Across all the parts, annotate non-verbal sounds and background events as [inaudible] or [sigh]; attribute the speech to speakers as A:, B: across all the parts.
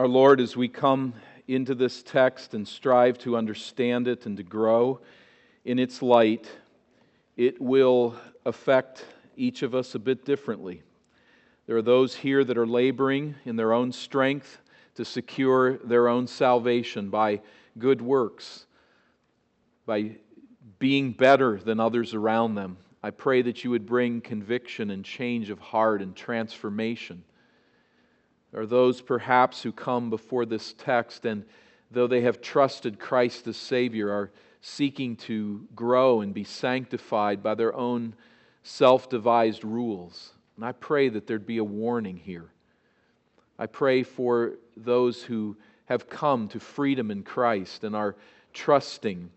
A: Our Lord, as we come into this text and strive to understand it and to grow in its light, it will affect each of us a bit differently. There are those here that are laboring in their own strength to secure their own salvation by good works, by being better than others around them. I pray that you would bring conviction and change of heart and transformation. Are those perhaps who come before this text and though they have trusted Christ as Savior, are seeking to grow and be sanctified by their own self devised rules. And I pray that there'd be a warning here. I pray for those who have come to freedom in Christ and are trusting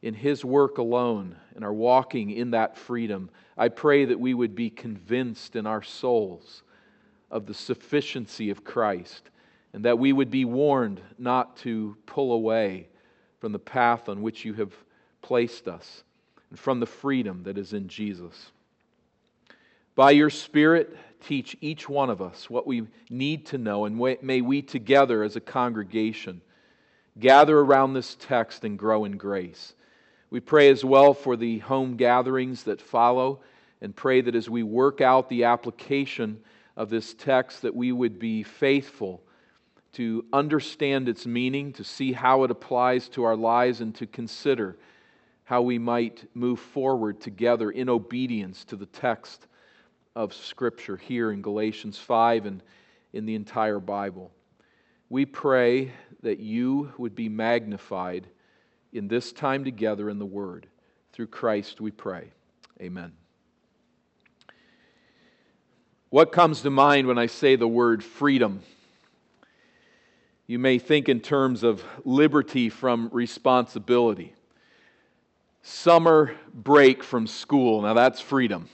A: in His work alone and are walking in that freedom. I pray that we would be convinced in our souls of the sufficiency of Christ and that we would be warned not to pull away from the path on which you have placed us and from the freedom that is in Jesus. By your Spirit, teach each one of us what we need to know, and may we together as a congregation gather around this text and grow in grace. We pray as well for the home gatherings that follow, and pray that as we work out the application of this text, that we would be faithful to understand its meaning, to see how it applies to our lives, and to consider how we might move forward together in obedience to the text of Scripture here in Galatians 5 and in the entire Bible. We pray that you would be magnified in this time together in the Word. Through Christ we pray. Amen. What comes to mind when I say the word freedom? You may think in terms of liberty from responsibility. Summer break from school, now that's freedom.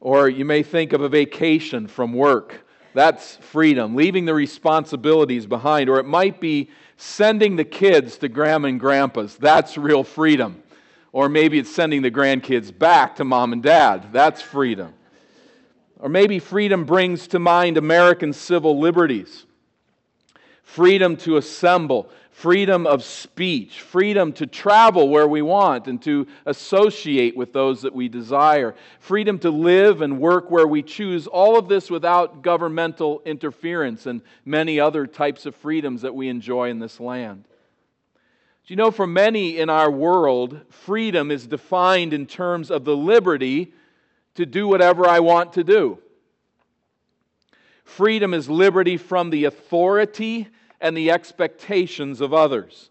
A: Or you may think of a vacation from work. That's freedom, leaving the responsibilities behind. Or it might be sending the kids to grandma and grandpa's. That's real freedom. Or maybe it's sending the grandkids back to mom and dad. That's freedom. Or maybe freedom brings to mind American civil liberties freedom to assemble, freedom of speech, freedom to travel where we want and to associate with those that we desire, freedom to live and work where we choose, all of this without governmental interference and many other types of freedoms that we enjoy in this land. Do you know, for many in our world, freedom is defined in terms of the liberty to do whatever I want to do. Freedom is liberty from the authority and the expectations of others,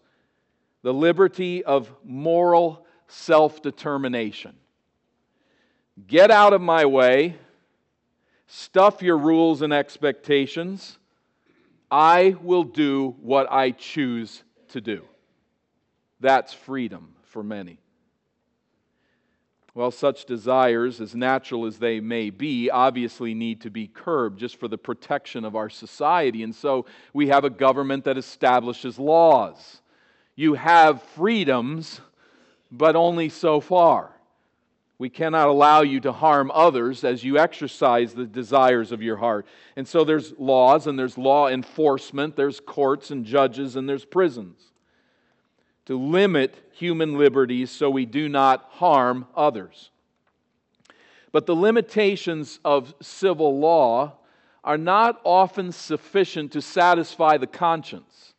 A: the liberty of moral self determination. Get out of my way, stuff your rules and expectations. I will do what I choose to do. That's freedom for many. Well, such desires, as natural as they may be, obviously need to be curbed just for the protection of our society. And so we have a government that establishes laws. You have freedoms, but only so far. We cannot allow you to harm others as you exercise the desires of your heart. And so there's laws and there's law enforcement, there's courts and judges and there's prisons to limit human liberties so we do not harm others. But the limitations of civil law are not often sufficient to satisfy the conscience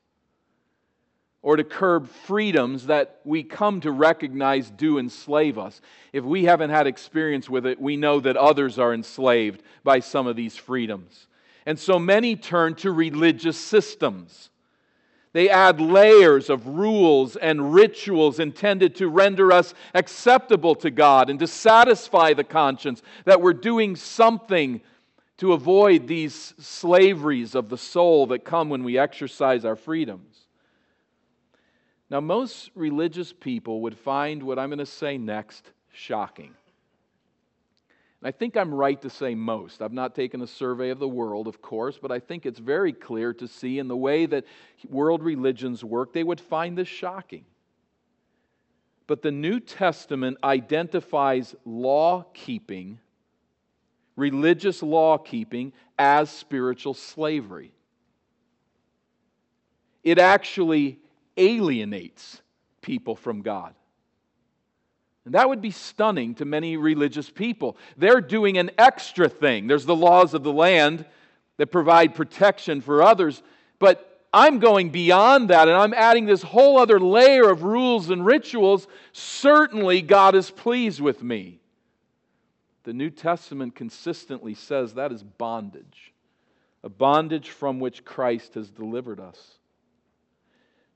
A: or to curb freedoms that we come to recognize do enslave us. If we haven't had experience with it, we know that others are enslaved by some of these freedoms. And so many turn to religious systems they add layers of rules and rituals intended to render us acceptable to God and to satisfy the conscience that we're doing something to avoid these slaveries of the soul that come when we exercise our freedoms. Now, most religious people would find what I'm going to say next shocking. And I think I'm right to say most. I've not taken a survey of the world, of course, but I think it's very clear to see in the way that world religions work, they would find this shocking. But the New Testament identifies law keeping, religious law keeping, as spiritual slavery. it actually alienates people from God. And that would be stunning to many religious people. They're doing an extra thing. There's the laws of the land that provide protection for others, but I'm going beyond that and I'm adding this whole other layer of rules and rituals. Certainly, God is pleased with me. The New Testament consistently says that is bondage, a bondage from which Christ has delivered us.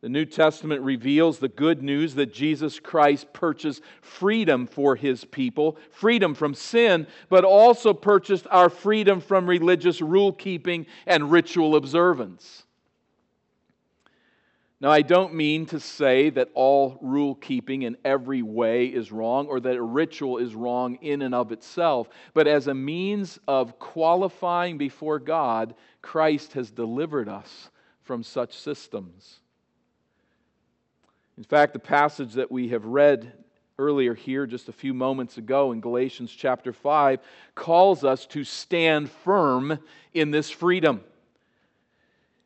A: The New Testament reveals the good news that Jesus Christ purchased freedom for his people, freedom from sin, but also purchased our freedom from religious rule keeping and ritual observance. Now, I don't mean to say that all rule keeping in every way is wrong or that a ritual is wrong in and of itself, but as a means of qualifying before God, Christ has delivered us from such systems. In fact, the passage that we have read earlier here, just a few moments ago in Galatians chapter 5, calls us to stand firm in this freedom.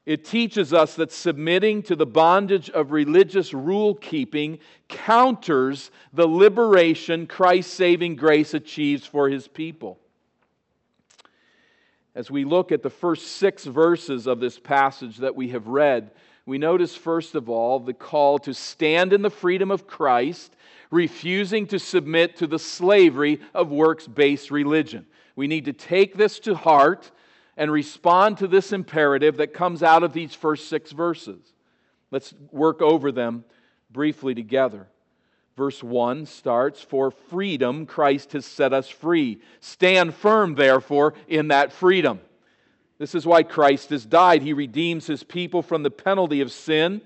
A: It teaches us that submitting to the bondage of religious rule keeping counters the liberation Christ's saving grace achieves for his people. As we look at the first six verses of this passage that we have read, we notice, first of all, the call to stand in the freedom of Christ, refusing to submit to the slavery of works based religion. We need to take this to heart and respond to this imperative that comes out of these first six verses. Let's work over them briefly together. Verse 1 starts For freedom Christ has set us free. Stand firm, therefore, in that freedom. This is why Christ has died. He redeems his people from the penalty of sin,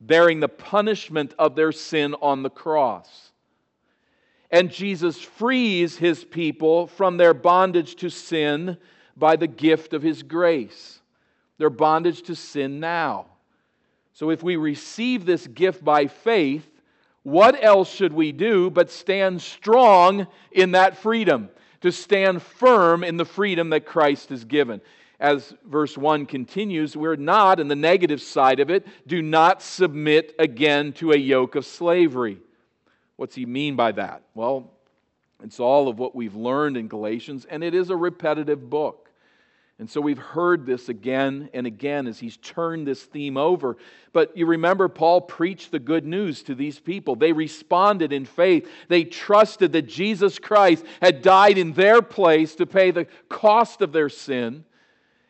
A: bearing the punishment of their sin on the cross. And Jesus frees his people from their bondage to sin by the gift of his grace, their bondage to sin now. So if we receive this gift by faith, what else should we do but stand strong in that freedom, to stand firm in the freedom that Christ has given? As verse 1 continues, we're not, in the negative side of it, do not submit again to a yoke of slavery. What's he mean by that? Well, it's all of what we've learned in Galatians, and it is a repetitive book. And so we've heard this again and again as he's turned this theme over. But you remember, Paul preached the good news to these people. They responded in faith. They trusted that Jesus Christ had died in their place to pay the cost of their sin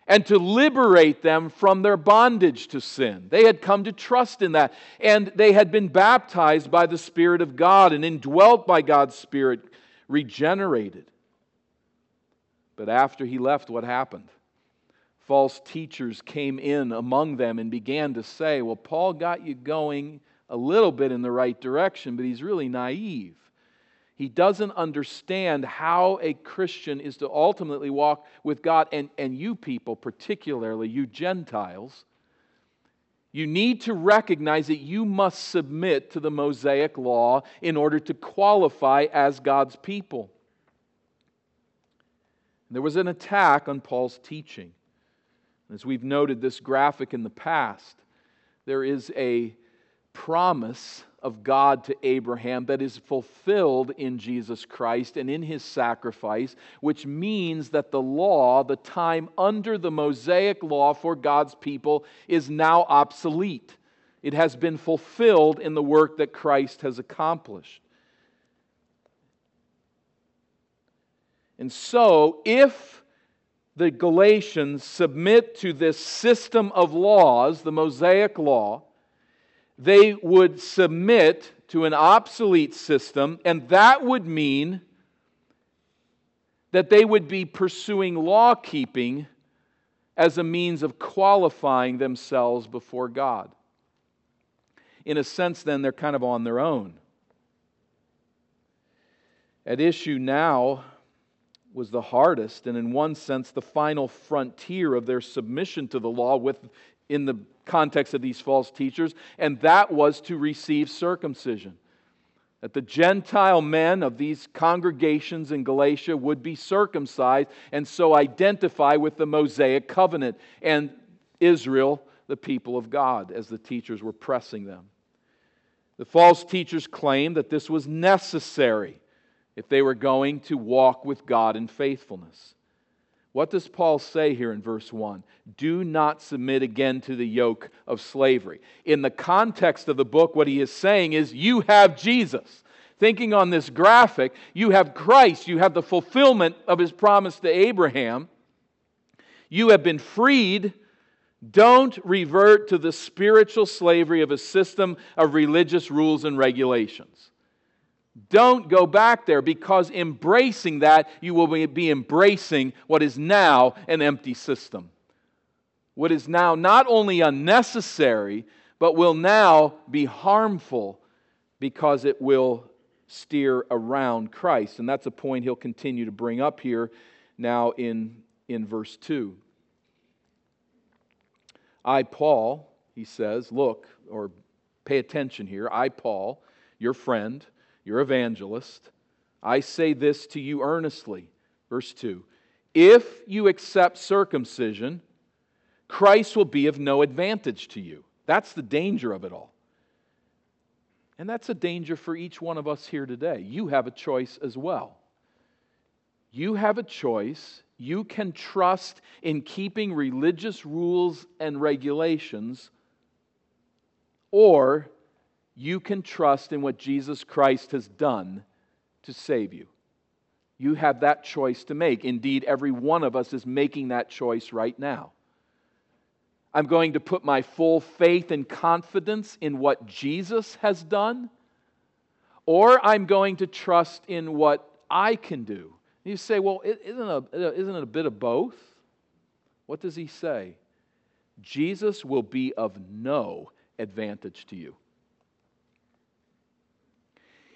A: and to liberate them from their bondage to sin. They had come to trust in that, and they had been baptized by the Spirit of God and indwelt by God's Spirit, regenerated. But after he left, what happened? False teachers came in among them and began to say, Well, Paul got you going a little bit in the right direction, but he's really naive. He doesn't understand how a Christian is to ultimately walk with God. And, and you people, particularly you Gentiles, you need to recognize that you must submit to the Mosaic law in order to qualify as God's people. There was an attack on Paul's teaching. As we've noted this graphic in the past, there is a promise of God to Abraham that is fulfilled in Jesus Christ and in his sacrifice, which means that the law, the time under the Mosaic law for God's people, is now obsolete. It has been fulfilled in the work that Christ has accomplished. And so, if the Galatians submit to this system of laws, the Mosaic law, they would submit to an obsolete system, and that would mean that they would be pursuing law keeping as a means of qualifying themselves before God. In a sense, then, they're kind of on their own. At issue now was the hardest, and in one sense, the final frontier of their submission to the law with, in the context of these false teachers, and that was to receive circumcision. That the Gentile men of these congregations in Galatia would be circumcised and so identify with the Mosaic covenant. And Israel, the people of God as the teachers were pressing them. The false teachers claimed that this was necessary if they were going to walk with God in faithfulness. What does Paul say here in verse 1? Do not submit again to the yoke of slavery. In the context of the book, what he is saying is, You have Jesus. Thinking on this graphic, you have Christ, you have the fulfillment of his promise to Abraham. You have been freed. Don't revert to the spiritual slavery of a system of religious rules and regulations. Don't go back there because embracing that, you will be embracing what is now an empty system. What is now not only unnecessary, but will now be harmful because it will steer around Christ. And that's a point he'll continue to bring up here now in, in verse 2. I, Paul, he says, look, or pay attention here. I, Paul, your friend, your evangelist, I say this to you earnestly. Verse 2 If you accept circumcision, Christ will be of no advantage to you. That's the danger of it all. And that's a danger for each one of us here today. You have a choice as well. You have a choice. You can trust in keeping religious rules and regulations, or you can trust in what Jesus Christ has done to save you. You have that choice to make. Indeed, every one of us is making that choice right now. I'm going to put my full faith and confidence in what Jesus has done, or I'm going to trust in what I can do. You say, well, isn't, a, isn't it a bit of both? What does he say? Jesus will be of no advantage to you.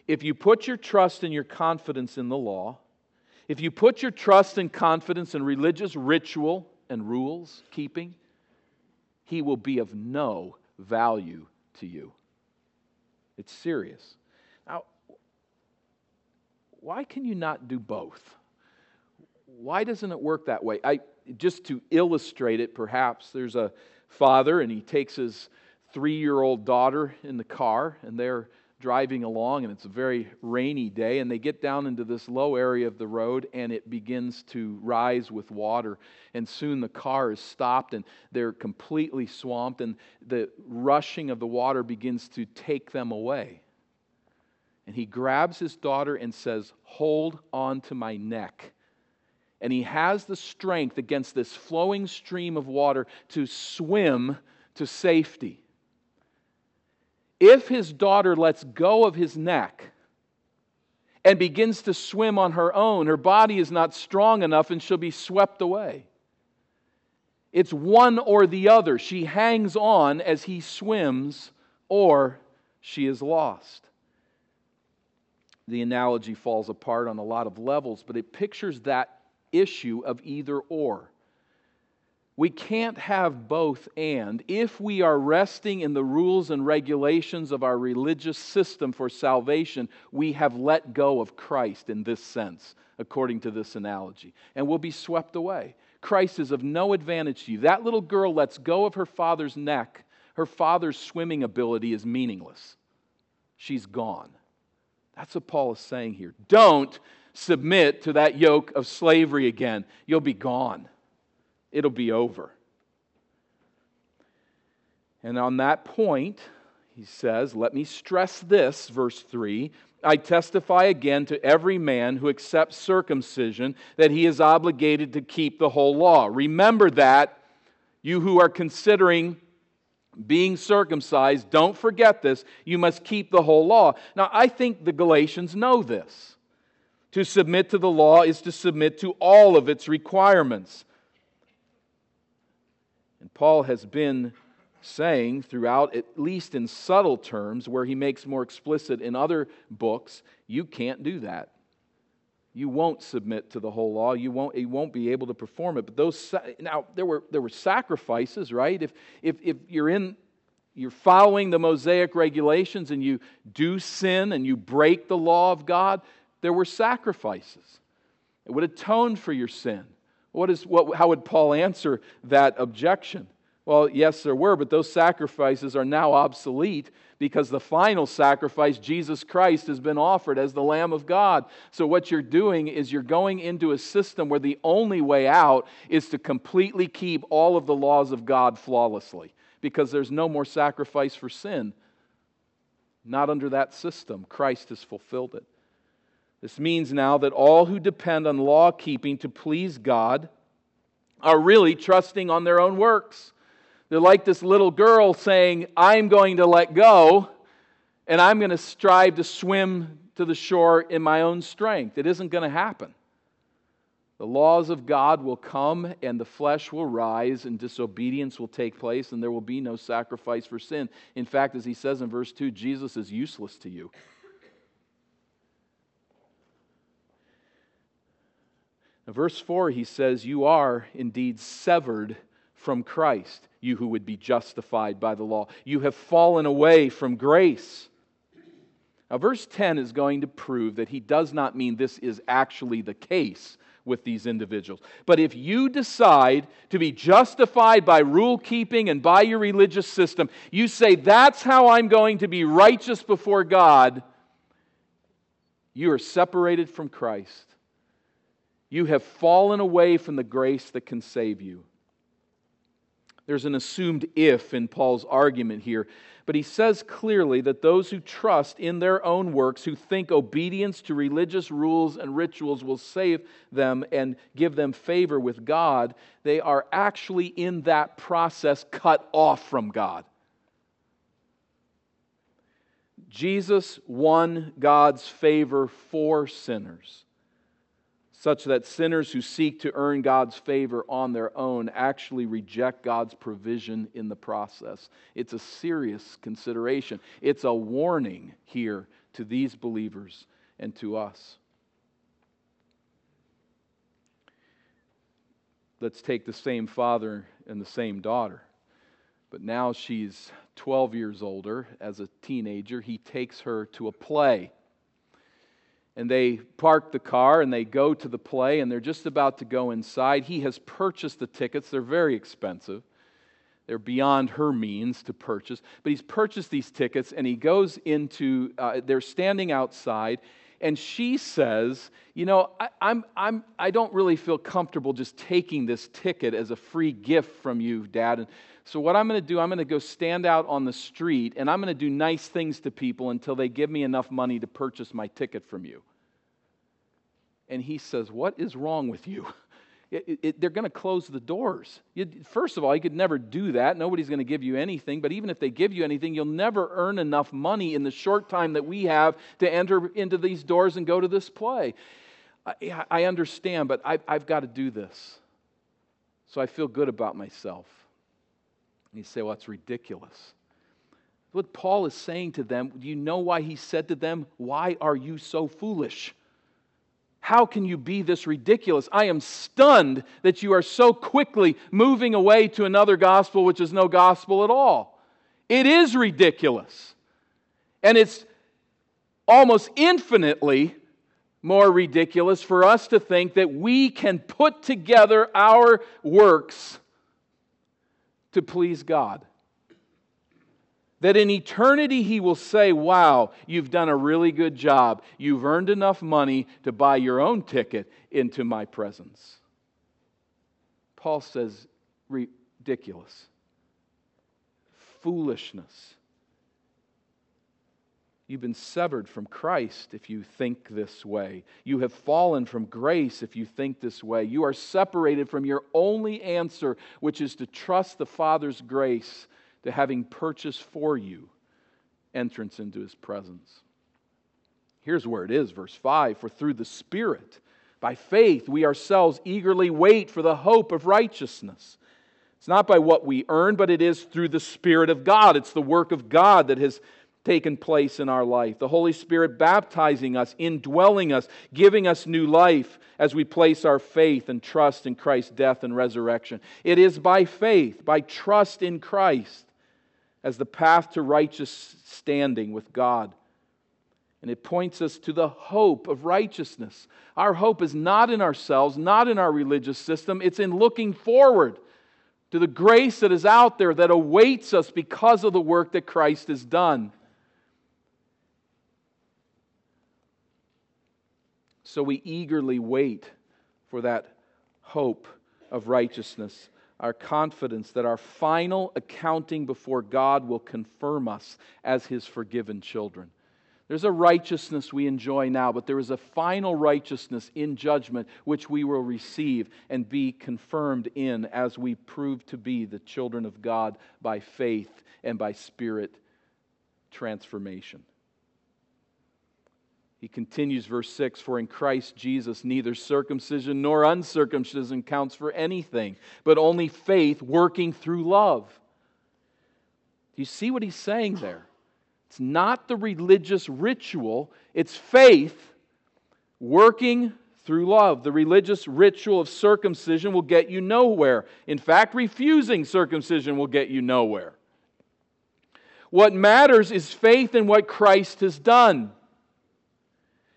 A: If you put your trust and your confidence in the law, if you put your trust and confidence in religious ritual and rules keeping, he will be of no value to you. It's serious. Now, why can you not do both? Why doesn't it work that way? I, just to illustrate it, perhaps, there's a father and he takes his three year old daughter in the car and they're driving along and it's a very rainy day and they get down into this low area of the road and it begins to rise with water. And soon the car is stopped and they're completely swamped and the rushing of the water begins to take them away. And he grabs his daughter and says hold on to my neck. And he has the strength against this flowing stream of water to swim to safety if his daughter lets go of his neck and begins to swim on her own, her body is not strong enough and she'll be swept away. It's one or the other. She hangs on as he swims, or she is lost. The analogy falls apart on a lot of levels, but it pictures that issue of either or. We can't have both and. If we are resting in the rules and regulations of our religious system for salvation, we have let go of Christ in this sense, according to this analogy, and we'll be swept away. Christ is of no advantage to you. That little girl lets go of her father's neck. Her father's swimming ability is meaningless. She's gone. That's what Paul is saying here. Don't submit to that yoke of slavery again. You'll be gone it'll be over. And on that point, he says, Let me stress this, verse 3 I testify again to every man who accepts circumcision that he is obligated to keep the whole law. Remember that, you who are considering being circumcised, don't forget this. You must keep the whole law. Now, I think the Galatians know this. To submit to the law is to submit to all of its requirements. And Paul has been saying throughout, at least in subtle terms, where he makes more explicit in other books, you can't do that. You won't submit to the whole law. You won't, you won't be able to perform it. But those now there were there were sacrifices, right? If if if you're in you're following the Mosaic regulations and you do sin and you break the law of God, there were sacrifices. It would atone for your sin. What is, what, how would Paul answer that objection? Well, yes, there were, but those sacrifices are now obsolete because the final sacrifice, Jesus Christ, has been offered as the Lamb of God. So, what you're doing is you're going into a system where the only way out is to completely keep all of the laws of God flawlessly because there's no more sacrifice for sin. Not under that system. Christ has fulfilled it. This means now that all who depend on law keeping to please God are really trusting on their own works. They're like this little girl saying, I'm going to let go and I'm going to strive to swim to the shore in my own strength. It isn't going to happen. The laws of God will come and the flesh will rise and disobedience will take place and there will be no sacrifice for sin. In fact, as he says in verse 2, Jesus is useless to you. Verse 4, he says, You are indeed severed from Christ, you who would be justified by the law. You have fallen away from grace. Now, verse 10 is going to prove that he does not mean this is actually the case with these individuals. But if you decide to be justified by rule keeping and by your religious system, you say, That's how I'm going to be righteous before God, you are separated from Christ. You have fallen away from the grace that can save you. There's an assumed if in Paul's argument here, but he says clearly that those who trust in their own works, who think obedience to religious rules and rituals will save them and give them favor with God, they are actually in that process cut off from God. Jesus won God's favor for sinners such that sinners who seek to earn God's favor on their own actually reject God's provision in the process. It's a serious consideration. It's a warning here to these believers and to us. Let's take the same father and the same daughter. But now she's 12 years older. As a teenager, he takes her to a play and they park the car and they go to the play and they're just about to go inside. He has purchased the tickets, they're very expensive. They're beyond her means to purchase. But he's purchased these tickets and he goes into, uh, they're standing outside and she says, You know, I, I'm, I'm, I don't really feel comfortable just taking this ticket as a free gift from you, Dad. And so, what I'm going to do, I'm going to go stand out on the street and I'm going to do nice things to people until they give me enough money to purchase my ticket from you. And he says, What is wrong with you? [laughs] It, it, they're going to close the doors. You, first of all, you could never do that. Nobody's going to give you anything. But even if they give you anything, you'll never earn enough money in the short time that we have to enter into these doors and go to this play. I, I understand, but I, I've got to do this. So I feel good about myself. And you say, well, it's ridiculous. What Paul is saying to them, do you know why he said to them, Why are you so foolish? How can you be this ridiculous? I am stunned that you are so quickly moving away to another gospel, which is no gospel at all. It is ridiculous. And it's almost infinitely more ridiculous for us to think that we can put together our works to please God that in eternity he will say, Wow, you've done a really good job. You've earned enough money to buy your own ticket into my presence. Paul says, Ridiculous. Foolishness. You've been severed from Christ if you think this way. You have fallen from grace if you think this way. You are separated from your only answer, which is to trust the Father's grace to having purchased for you entrance into his presence. Here's where it is, verse 5 For through the Spirit, by faith, we ourselves eagerly wait for the hope of righteousness. It's not by what we earn, but it is through the Spirit of God. It's the work of God that has taken place in our life. The Holy Spirit baptizing us, indwelling us, giving us new life as we place our faith and trust in Christ's death and resurrection. It is by faith, by trust in Christ, as the path to righteous standing with God. And it points us to the hope of righteousness. Our hope is not in ourselves, not in our religious system, it's in looking forward to the grace that is out there that awaits us because of the work that Christ has done. So we eagerly wait for that hope of righteousness, our confidence that our final accounting before God will confirm us as His forgiven children. There's a righteousness we enjoy now, but there is a final righteousness in judgment which we will receive and be confirmed in as we prove to be the children of God by faith and by spirit transformation. He continues, verse 6 For in Christ Jesus neither circumcision nor uncircumcision counts for anything, but only faith working through love. Do you see what he's saying there? It's not the religious ritual, it's faith working through love. The religious ritual of circumcision will get you nowhere. In fact, refusing circumcision will get you nowhere. What matters is faith in what Christ has done.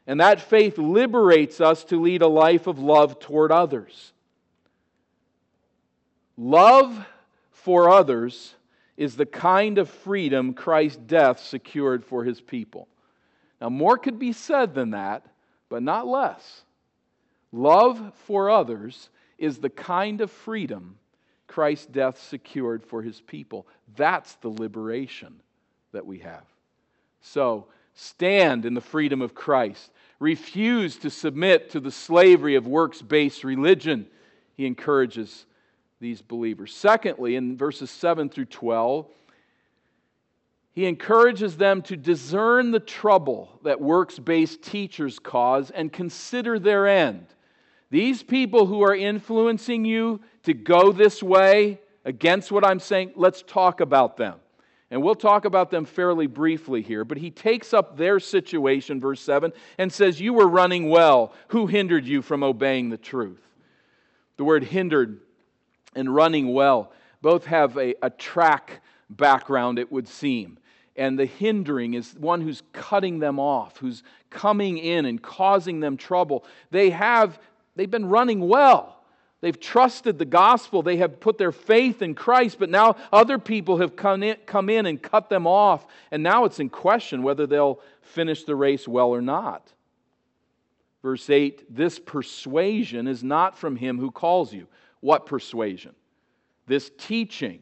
A: And that faith liberates us to lead a life of love toward others. Love for others is the kind of freedom Christ's death secured for his people. Now, more could be said than that, but not less. Love for others is the kind of freedom Christ's death secured for his people. That's the liberation that we have. So, stand in the freedom of Christ refuse to submit to the slavery of works based religion. He encourages these believers. Secondly, in verses 7 through 12, he encourages them to discern the trouble that works based teachers cause and consider their end. These people who are influencing you to go this way against what I'm saying, let's talk about them. And we'll talk about them fairly briefly here, but he takes up their situation, verse 7, and says, You were running well. Who hindered you from obeying the truth? The word hindered and running well both have a, a track background, it would seem. And the hindering is one who's cutting them off, who's coming in and causing them trouble. They have, they've been running well. They've trusted the gospel. They have put their faith in Christ, but now other people have come in, come in and cut them off. And now it's in question whether they'll finish the race well or not. Verse 8 This persuasion is not from him who calls you. What persuasion? This teaching,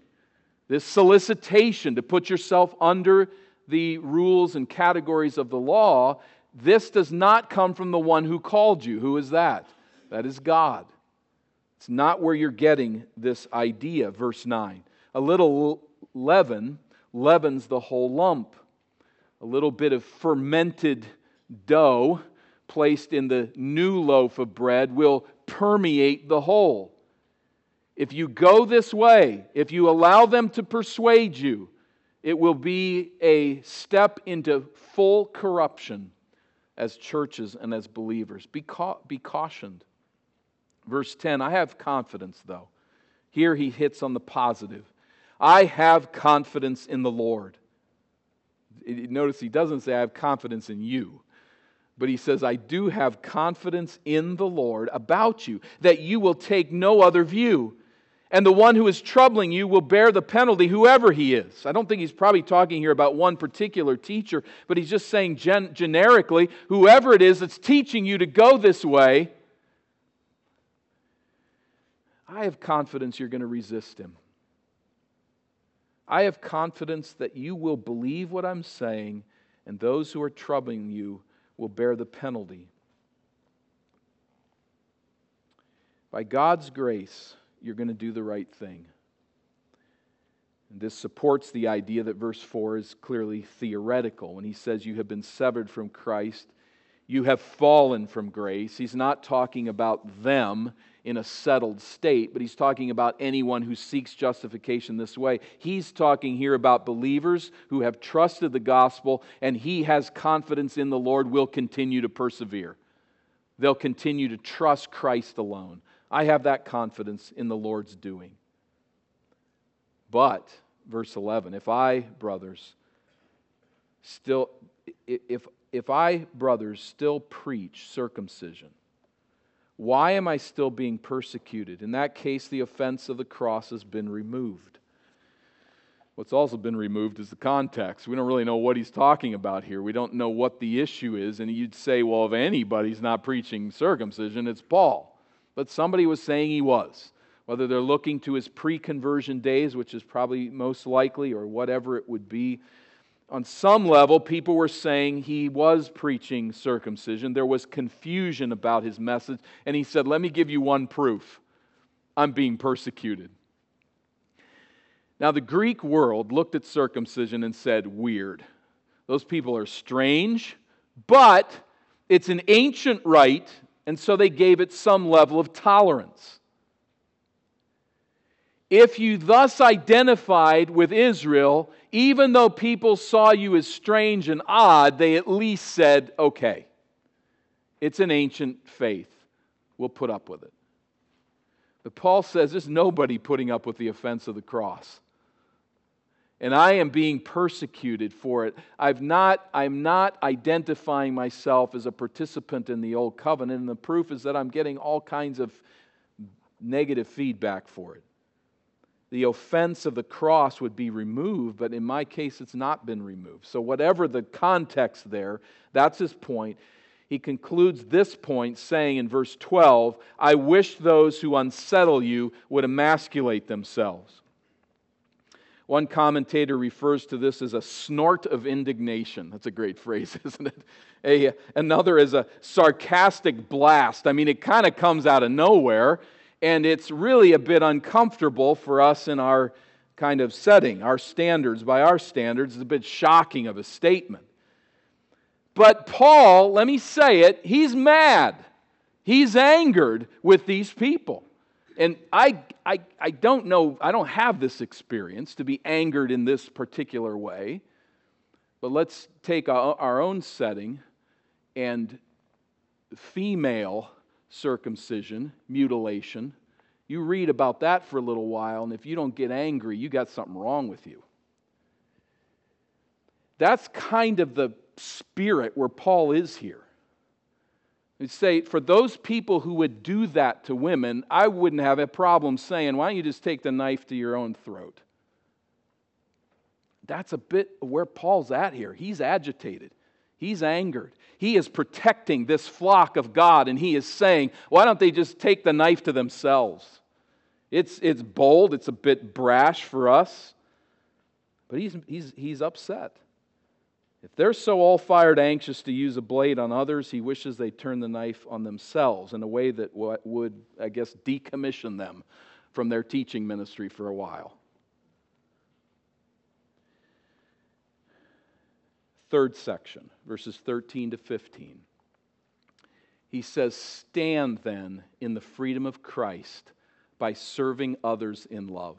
A: this solicitation to put yourself under the rules and categories of the law. This does not come from the one who called you. Who is that? That is God. It's not where you're getting this idea. Verse 9. A little leaven leavens the whole lump. A little bit of fermented dough placed in the new loaf of bread will permeate the whole. If you go this way, if you allow them to persuade you, it will be a step into full corruption as churches and as believers. Be, ca- be cautioned. Verse 10 I have confidence, though. Here he hits on the positive. I have confidence in the Lord. Notice he doesn't say, I have confidence in you, but he says, I do have confidence in the Lord about you, that you will take no other view. And the one who is troubling you will bear the penalty, whoever he is. I don't think he's probably talking here about one particular teacher, but he's just saying gen- generically, whoever it is that's teaching you to go this way I have confidence you're going to resist him. I have confidence that you will believe what I'm saying, and those who are troubling you will bear the penalty. By God's grace, you're going to do the right thing. And this supports the idea that verse 4 is clearly theoretical. When he says you have been severed from Christ, you have fallen from grace. He's not talking about them, in a settled state, but he's talking about anyone who seeks justification this way. He's talking here about believers who have trusted the gospel and he has confidence in the Lord will continue to persevere. They'll continue to trust Christ alone. I have that confidence in the Lord's doing. But, verse 11, if I, brothers, still, if, if I, brothers, still preach circumcision, Why am I still being persecuted? In that case, the offense of the cross has been removed. What's also been removed is the context. We don't really know what he's talking about here. We don't know what the issue is. And you'd say, well, if anybody's not preaching circumcision, it's Paul. But somebody was saying he was. Whether they're looking to his pre conversion days, which is probably most likely, or whatever it would be. On some level, people were saying he was preaching circumcision. There was confusion about his message. And he said, Let me give you one proof I'm being persecuted. Now, the Greek world looked at circumcision and said, weird. Those people are strange, but it's an ancient rite, and so they gave it some level of tolerance. If you thus identified with Israel, even though people saw you as strange and odd, they at least said, okay, it's an ancient faith. We'll put up with it. But Paul says there's nobody putting up with the offense of the cross and I am being persecuted for it. I've not, I'm not identifying myself as a participant in the old covenant, and the proof is that I'm getting all kinds of negative feedback for it. The offense of the cross would be removed, but in my case, it's not been removed. So, whatever the context there, that's his point. He concludes this point saying in verse 12, I wish those who unsettle you would emasculate themselves. One commentator refers to this as a snort of indignation. That's a great [laughs] phrase, isn't it? A, another is a sarcastic blast. I mean, it kind of comes out of nowhere, and it's really a bit uncomfortable for us in our kind of setting. Our standards, by our standards, is a bit shocking of a statement. But Paul, let me say it, he's mad. He's angered with these people. And I, I, I don't know, I don't have this experience to be angered in this particular way. But let's take our, our own setting and female circumcision, mutilation. You read about that for a little while, and if you don't get angry, you got something wrong with you. That's kind of the spirit where Paul is here. He'd say, for those people who would do that to women, I wouldn't have a problem saying, why don't you just take the knife to your own throat? That's a bit where Paul's at here. He's agitated. He's angered. He is protecting this flock of God, and he is saying, why don't they just take the knife to themselves? It's, it's bold, it's a bit brash for us, but he's, he's, he's upset. If they're so all fired anxious to use a blade on others, he wishes they'd turn the knife on themselves in a way that would, I guess, decommission them from their teaching ministry for a while. Third section, verses 13 to 15. He says, Stand then in the freedom of Christ by serving others in love.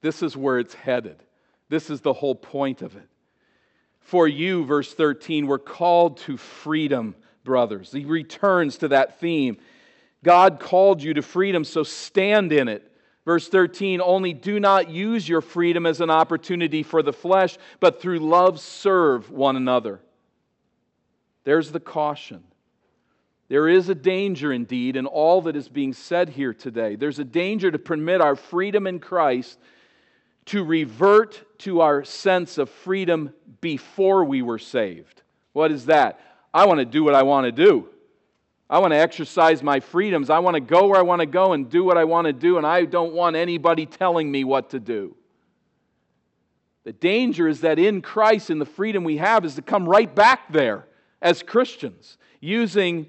A: This is where it's headed. This is the whole point of it. For you, verse 13, were called to freedom, brothers. He returns to that theme. God called you to freedom, so stand in it. Verse 13, only do not use your freedom as an opportunity for the flesh, but through love serve one another. There's the caution. There is a danger indeed in all that is being said here today. There's a danger to permit our freedom in Christ to revert to our sense of freedom before we were saved. What is that? I want to do what I want to do. I want to exercise my freedoms. I want to go where I want to go and do what I want to do, and I don't want anybody telling me what to do. The danger is that in Christ and the freedom we have is to come right back there as Christians, using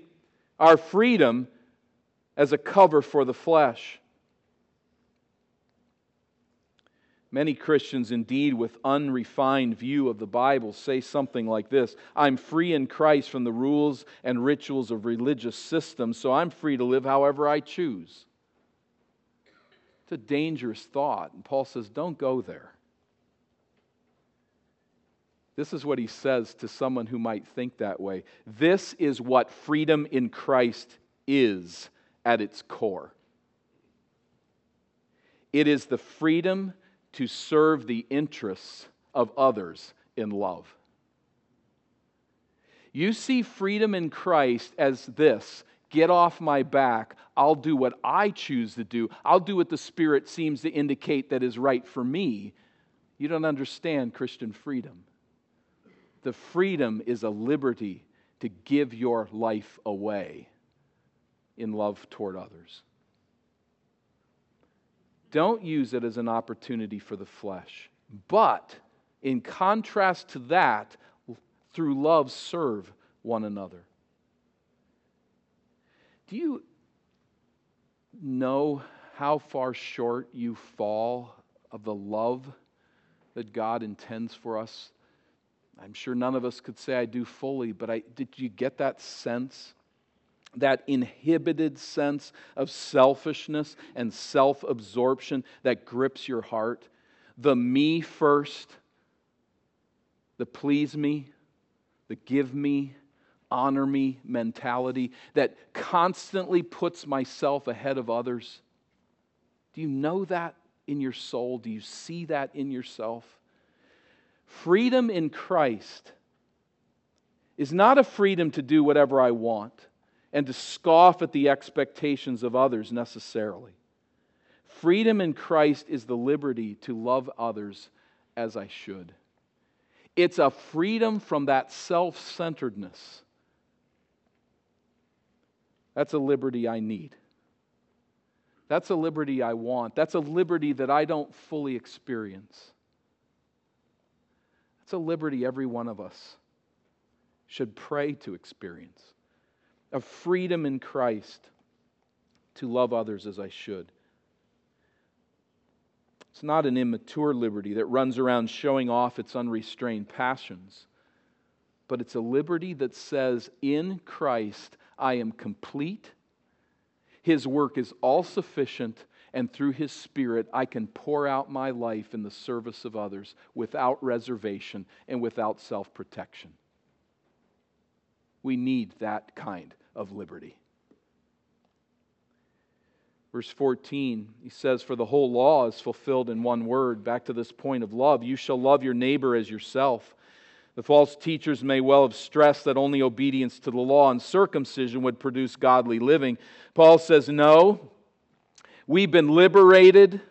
A: our freedom as a cover for the flesh. Many Christians, indeed, with unrefined view of the Bible, say something like this I'm free in Christ from the rules and rituals of religious systems, so I'm free to live however I choose. It's a dangerous thought. And Paul says, Don't go there. This is what he says to someone who might think that way. This is what freedom in Christ is at its core. It is the freedom to serve the interests of others in love. You see freedom in Christ as this Get off my back. I'll do what I choose to do. I'll do what the Spirit seems to indicate that is right for me. You don't understand Christian freedom. The freedom is a liberty to give your life away in love toward others. Don't use it as an opportunity for the flesh. But in contrast to that, through love, serve one another. Do you know how far short you fall of the love that God intends for us? I'm sure none of us could say I do fully, but I, did you get that sense? That inhibited sense of selfishness and self absorption that grips your heart? The me first, the please me, the give me, honor me mentality that constantly puts myself ahead of others? Do you know that in your soul? Do you see that in yourself? Freedom in Christ is not a freedom to do whatever I want and to scoff at the expectations of others necessarily. Freedom in Christ is the liberty to love others as I should. It's a freedom from that self centeredness that's a liberty I need. That's a liberty I want. That's a liberty that I don't fully experience. That's a liberty every one of us should pray to experience a freedom in Christ to love others as I should. It's not an immature liberty that runs around showing off its unrestrained passions, but it's a liberty that says, in Christ, I am complete. His work is all sufficient, and through His Spirit, I can pour out my life in the service of others without reservation and without self protection. We need that kind of liberty. Verse 14, he says, For the whole law is fulfilled in one word. Back to this point of love. You shall love your neighbor as yourself. The false teachers may well have stressed that only obedience to the law and circumcision would produce godly living. Paul says, no. We've been liberated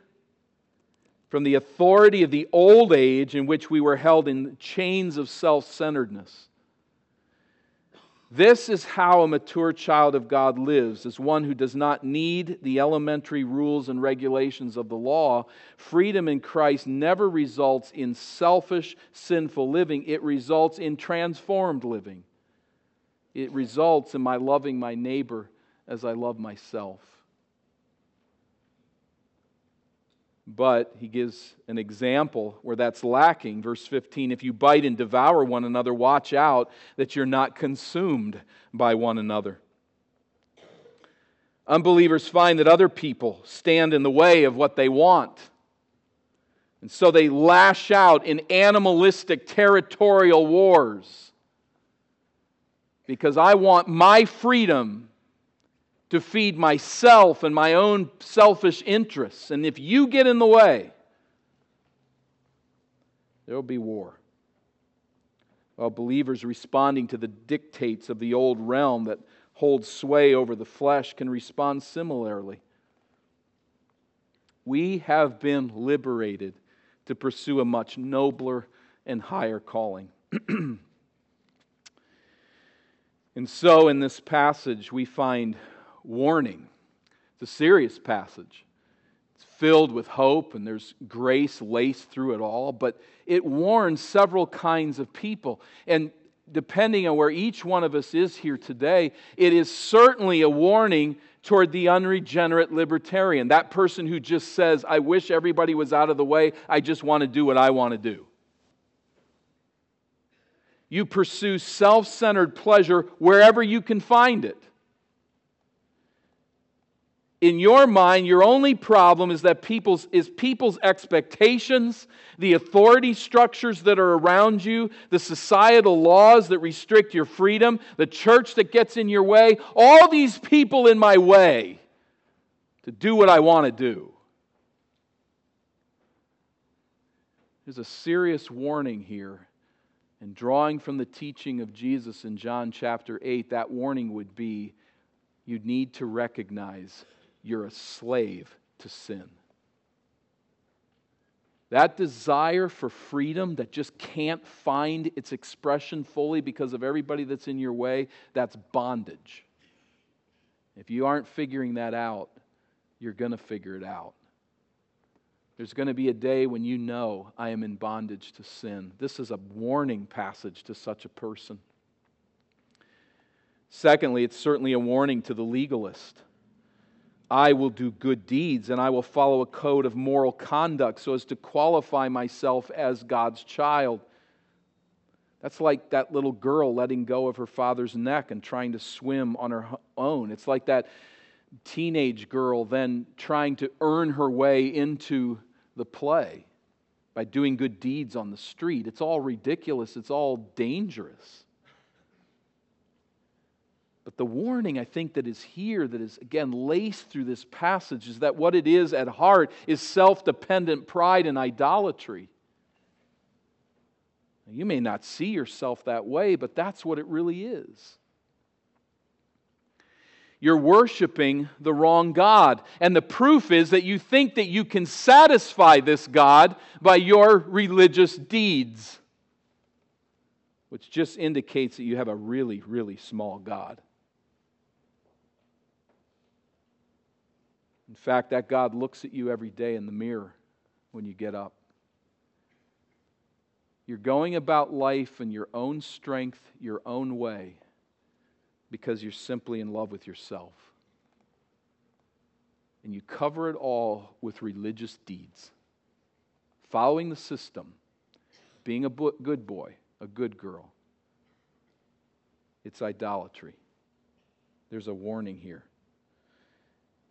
A: from the authority of the old age in which we were held in chains of self centeredness. This is how a mature child of God lives, as one who does not need the elementary rules and regulations of the law. Freedom in Christ never results in selfish, sinful living, it results in transformed living. It results in my loving my neighbor as I love myself. But he gives an example where that's lacking. Verse 15 If you bite and devour one another, watch out that you're not consumed by one another. Unbelievers find that other people stand in the way of what they want. And so they lash out in animalistic territorial wars. Because I want my freedom to feed myself and my own selfish interests. And if you get in the way, there will be war. While believers responding to the dictates of the old realm that holds sway over the flesh can respond similarly. We have been liberated to pursue a much nobler and higher calling. [clears throat] and so, in this passage, we find warning. It's a serious passage. It's filled with hope and there's grace laced through it all, but it warns several kinds of people. And depending on where each one of us is here today, it is certainly a warning toward the unregenerate libertarian, that person who just says, I wish everybody was out of the way, I just want to do what I want to do. You pursue self centered pleasure wherever you can find it in your mind, your only problem is that people's is people's expectations, the authority structures that are around you, the societal laws that restrict your freedom, the church that gets in your way, all these people in my way to do what I want to do. There's a serious warning here. And drawing from the teaching of Jesus in John chapter 8, that warning would be you need to recognize you're a slave to sin. That desire for freedom that just can't find its expression fully because of everybody that's in your way, that's bondage. If you aren't figuring that out, you're going to figure it out. There's going to be a day when you know I am in bondage to sin. This is a warning passage to such a person. Secondly, it's certainly a warning to the legalist. I will do good deeds and I will follow a code of moral conduct so as to qualify myself as God's child. That's like that little girl letting go of her father's neck and trying to swim on her own. It's like that teenage girl then trying to earn her way into the play by doing good deeds on the street. It's all ridiculous, it's all dangerous. But the warning, I think, that is here, that is again laced through this passage, is that what it is at heart is self dependent pride and idolatry. You may not see yourself that way, but that's what it really is. You're worshiping the wrong God. And the proof is that you think that you can satisfy this God by your religious deeds, which just indicates that you have a really, really small God. In fact, that God looks at you every day in the mirror when you get up. You're going about life in your own strength, your own way, because you're simply in love with yourself. And you cover it all with religious deeds, following the system, being a good boy, a good girl. It's idolatry. There's a warning here.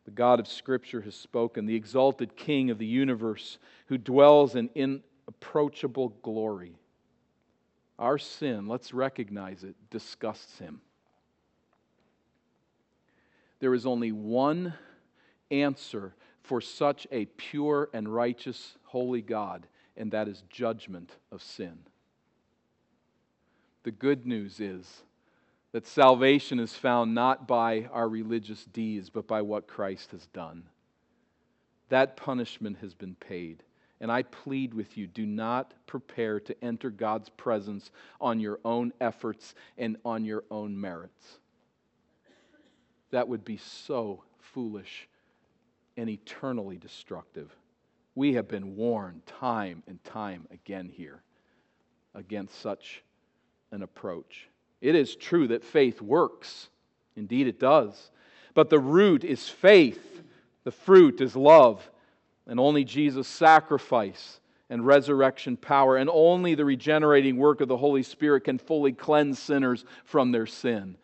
A: The God of Scripture has spoken, the exalted King of the universe who dwells in inapproachable glory. Our sin, let's recognize it, disgusts him. There is only one answer for such a pure and righteous, holy God, and that is judgment of sin. The good news is that salvation is found not by our religious deeds, but by what Christ has done. That punishment has been paid. And I plead with you do not prepare to enter God's presence on your own efforts and on your own merits. That would be so foolish and eternally destructive. We have been warned time and time again here against such an approach. It is true that faith works. Indeed, it does. But the root is faith, the fruit is love. And only Jesus' sacrifice and resurrection power, and only the regenerating work of the Holy Spirit can fully cleanse sinners from their sin.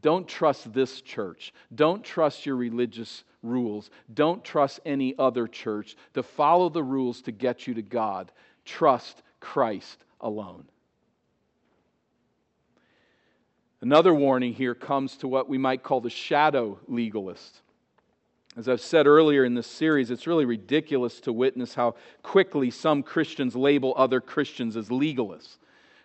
A: Don't trust this church. Don't trust your religious rules. Don't trust any other church to follow the rules to get you to God. Trust Christ alone. Another warning here comes to what we might call the shadow legalist. As I've said earlier in this series, it's really ridiculous to witness how quickly some Christians label other Christians as legalists.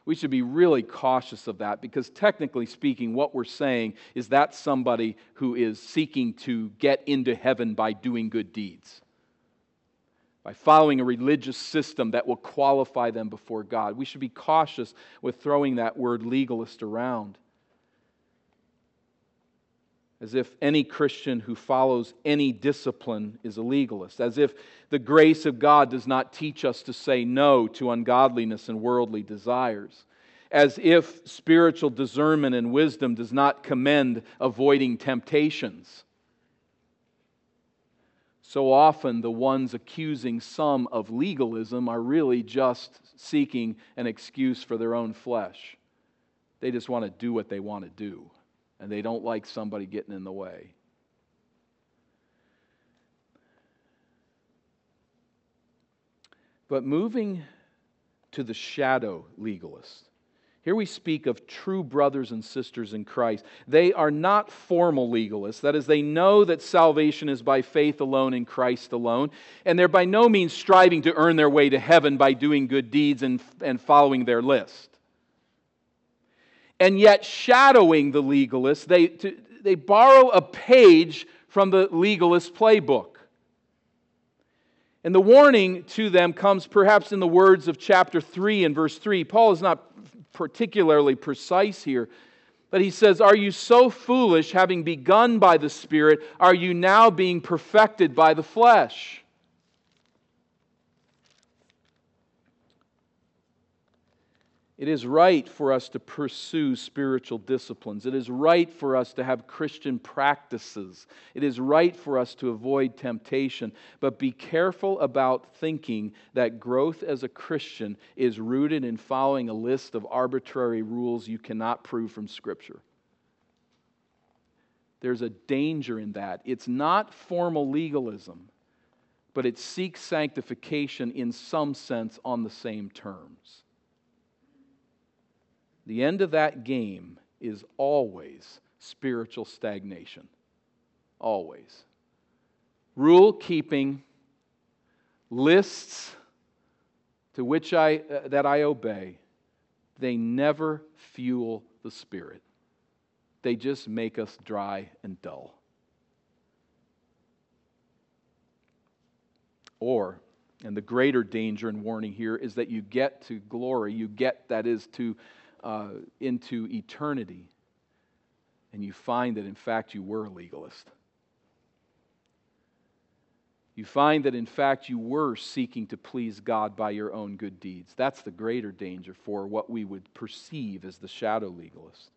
A: We should be really cautious of that because, technically speaking, what we're saying is that somebody who is seeking to get into heaven by doing good deeds, by following a religious system that will qualify them before God. We should be cautious with throwing that word legalist around as if any Christian who follows any discipline is a legalist, as if the grace of God does not teach us to say no to ungodliness and worldly desires, as if spiritual discernment and wisdom does not commend avoiding temptations. So often, the ones accusing some of legalism are really just seeking an excuse for their own flesh. They just want to do what they want to do and they don't like somebody getting in the way. But moving to the shadow legalist. Here we speak of true brothers and sisters in Christ. They are not formal legalists. That is, they know that salvation is by faith alone in Christ alone. And they're by no means striving to earn their way to heaven by doing good deeds and, and following their list and yet shadowing the legalists. They, to, they borrow a page from the legalist playbook. And the warning to them comes perhaps in the words of chapter 3 and verse 3. Paul is not particularly precise here, but he says, Are you so foolish, having begun by the Spirit, are you now being perfected by the flesh? It is right for us to pursue spiritual disciplines. It is right for us to have Christian practices. It is right for us to avoid temptation. But be careful about thinking that growth as a Christian is rooted in following a list of arbitrary rules you cannot prove from Scripture. There's a danger in that. It's not formal legalism, but it seeks sanctification in some sense on the same terms. The end of that game is always spiritual stagnation. Always. Rule keeping, lists to which I, uh, that I obey, they never fuel the Spirit. They just make us dry and dull. Or, and the greater danger and warning here is that you get to glory, you get, that is, to uh, into eternity, and you find that in fact you were a legalist. You find that in fact you were seeking to please God by your own good deeds. That's the greater danger for what we would perceive as the shadow legalist.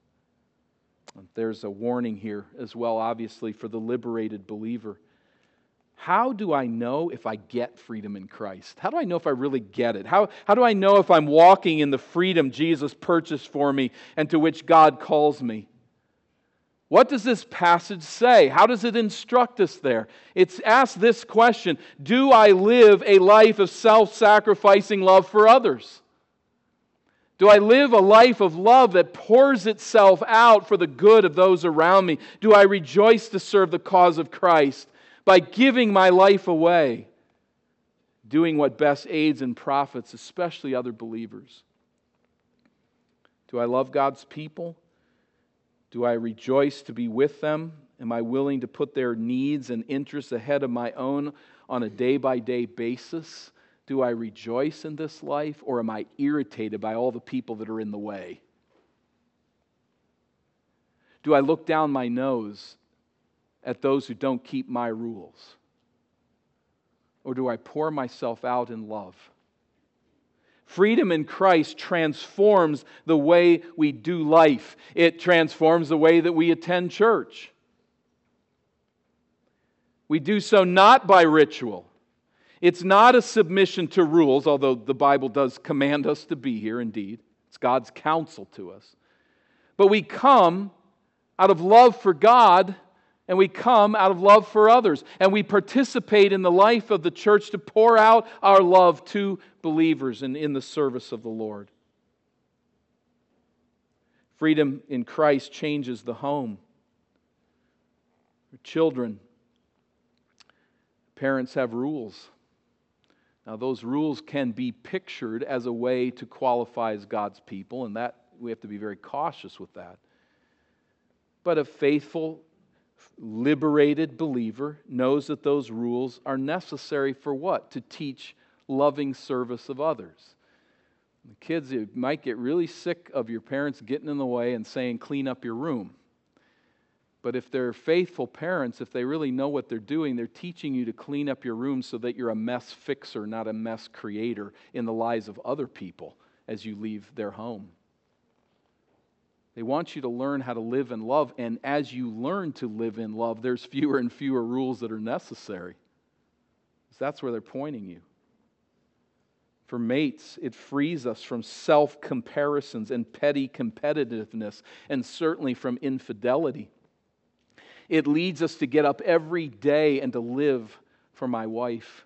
A: There's a warning here as well, obviously, for the liberated believer. How do I know if I get freedom in Christ? How do I know if I really get it? How, how do I know if I'm walking in the freedom Jesus purchased for me and to which God calls me? What does this passage say? How does it instruct us there? It's asked this question Do I live a life of self sacrificing love for others? Do I live a life of love that pours itself out for the good of those around me? Do I rejoice to serve the cause of Christ? By giving my life away, doing what best aids and profits, especially other believers? Do I love God's people? Do I rejoice to be with them? Am I willing to put their needs and interests ahead of my own on a day by day basis? Do I rejoice in this life or am I irritated by all the people that are in the way? Do I look down my nose at those who don't keep my rules? Or do I pour myself out in love? Freedom in Christ transforms the way we do life, it transforms the way that we attend church. We do so not by ritual. It's not a submission to rules, although the Bible does command us to be here indeed. It's God's counsel to us. But we come out of love for God and we come out of love for others. And we participate in the life of the church to pour out our love to believers and in the service of the Lord. Freedom in Christ changes the home. Children, parents have rules. Now, those rules can be pictured as a way to qualify as God's people, and that we have to be very cautious with that. But a faithful liberated believer knows that those rules are necessary for what? To teach loving service of others. The kids might get really sick of your parents getting in the way and saying, clean up your room. But if they're faithful parents, if they really know what they're doing, they're teaching you to clean up your room so that you're a mess fixer, not a mess creator in the lives of other people as you leave their home. They want you to learn how to live in love. And as you learn to live in love, there's fewer and fewer rules that are necessary. That's where they're pointing you. For mates, it frees us from self comparisons and petty competitiveness, and certainly from infidelity. It leads us to get up every day and to live for my wife,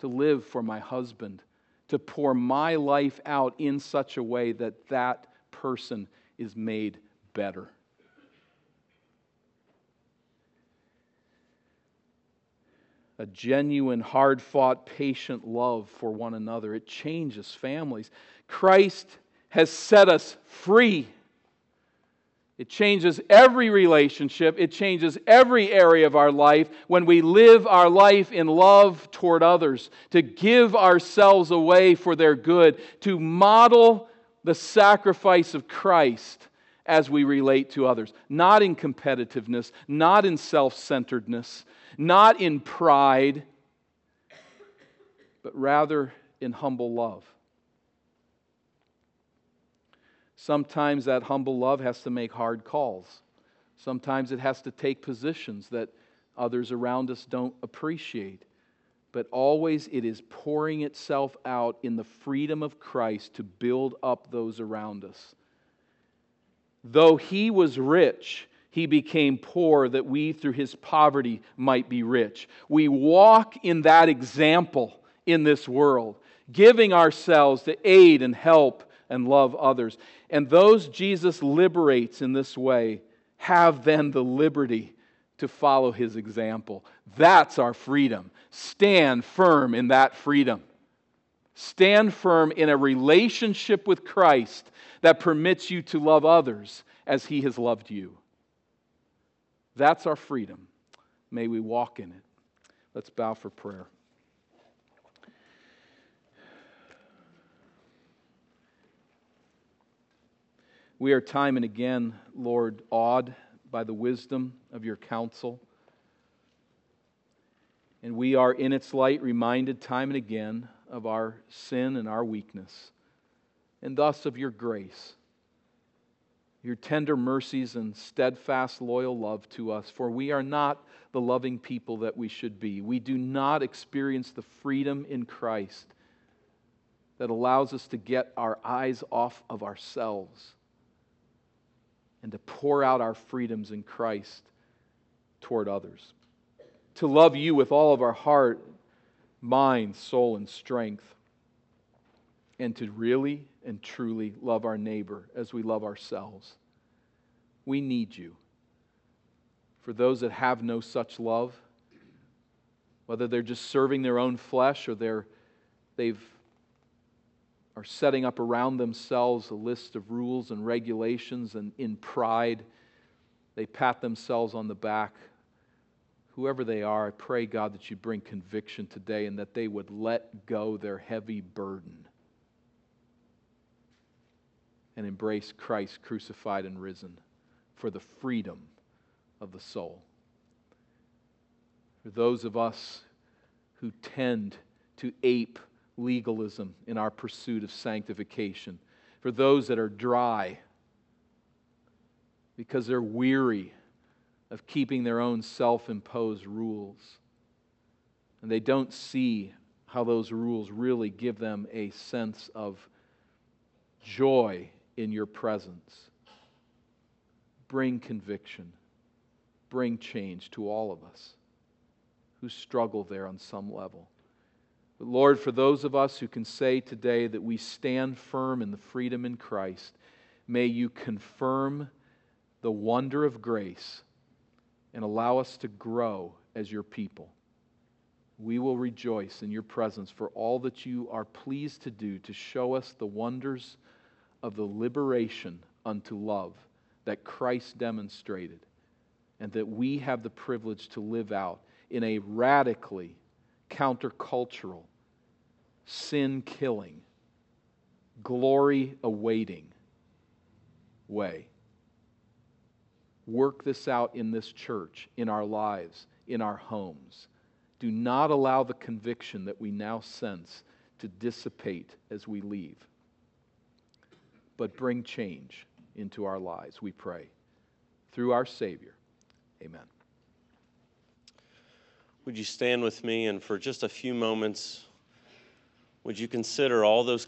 A: to live for my husband, to pour my life out in such a way that that person is made better. A genuine, hard fought, patient love for one another. It changes families. Christ has set us free. It changes every relationship. It changes every area of our life when we live our life in love toward others, to give ourselves away for their good, to model the sacrifice of Christ as we relate to others. Not in competitiveness, not in self centeredness, not in pride, but rather in humble love. Sometimes that humble love has to make hard calls. Sometimes it has to take positions that others around us don't appreciate. But always it is pouring itself out in the freedom of Christ to build up those around us. Though he was rich, he became poor that we through his poverty might be rich. We walk in that example in this world, giving ourselves to aid and help and love others. And those Jesus liberates in this way have then the liberty to follow his example. That's our freedom. Stand firm in that freedom. Stand firm in a relationship with Christ that permits you to love others as he has loved you. That's our freedom. May we walk in it. Let's bow for prayer. We are time and again, Lord, awed by the wisdom of your counsel. And we are, in its light, reminded time and again of our sin and our weakness, and thus of your grace, your tender mercies and steadfast, loyal love to us. For we are not the loving people that we should be. We do not experience the freedom in Christ that allows us to get our eyes off of ourselves and to pour out our freedoms in Christ toward others. To love you with all of our heart, mind, soul, and strength. And to really and truly love our neighbor as we love ourselves. We need you. For those that have no such love, whether they're just serving their own flesh or they're, they've are setting up around themselves a list of rules and regulations, and in pride, they pat themselves on the back. Whoever they are, I pray, God, that you bring conviction today and that they would let go their heavy burden and embrace Christ crucified and risen for the freedom of the soul. For those of us who tend to ape legalism in our pursuit of sanctification. For those that are dry because they're weary of keeping their own self imposed rules. And they don't see how those rules really give them a sense of joy in your presence. Bring conviction, bring change to all of us who struggle there on some level. But Lord, for those of us who can say today that we stand firm in the freedom in Christ, may you confirm the wonder of grace and allow us to grow as your people. We will rejoice in your presence for all that you are pleased to do to show us the wonders of the liberation unto love that Christ demonstrated and that we have the privilege to live out in a radically countercultural, sin killing, glory awaiting way. Work this out in this church, in our lives, in our homes. Do not allow the conviction that we now sense to dissipate as we leave, but bring change into our lives, we pray. Through our Savior. Amen.
B: Would you stand with me and for just a few moments, would you consider all those